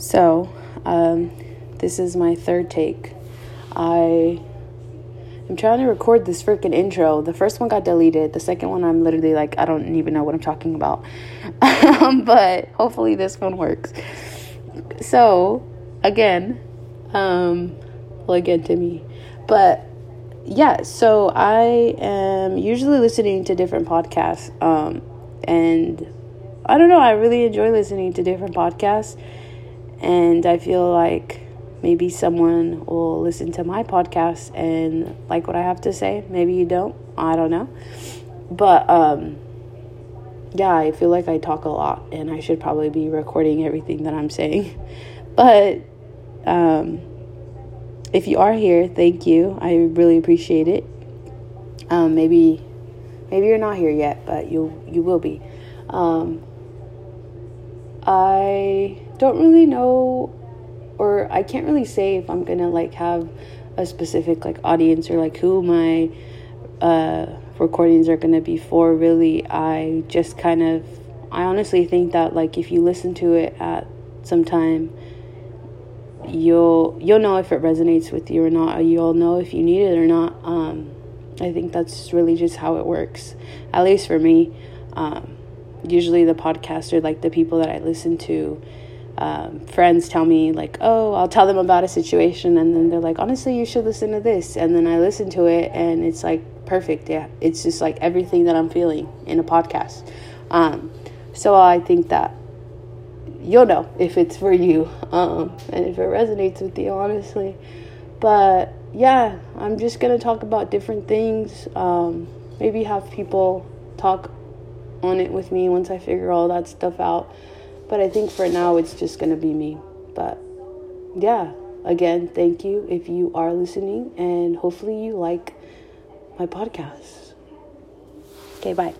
So, um, this is my third take. I am trying to record this freaking intro. The first one got deleted. The second one, I'm literally like, I don't even know what I'm talking about. but hopefully, this one works. So, again, um, well, again, Timmy. But yeah, so I am usually listening to different podcasts. Um, and I don't know, I really enjoy listening to different podcasts. And I feel like maybe someone will listen to my podcast and like what I have to say. Maybe you don't. I don't know. But um yeah, I feel like I talk a lot and I should probably be recording everything that I'm saying. But um if you are here, thank you. I really appreciate it. Um maybe maybe you're not here yet, but you you will be. Um I don't really know or I can't really say if I'm gonna like have a specific like audience or like who my uh, recordings are gonna be for. Really, I just kind of I honestly think that like if you listen to it at some time, you'll you'll know if it resonates with you or not. You'll know if you need it or not. Um, I think that's really just how it works, at least for me. Um, usually, the podcaster, like the people that I listen to um, friends tell me like oh i'll tell them about a situation and then they're like honestly you should listen to this and then i listen to it and it's like perfect yeah. It's just like everything that i'm feeling in a podcast. Um, so i think that you'll know if it's for you um, and if it resonates with you honestly. But yeah i'm just gonna talk about different things um, maybe have people talk on it with me once i figure all that stuff out but I think for now it's just going to be me. But yeah, again, thank you if you are listening, and hopefully you like my podcast. Okay, bye.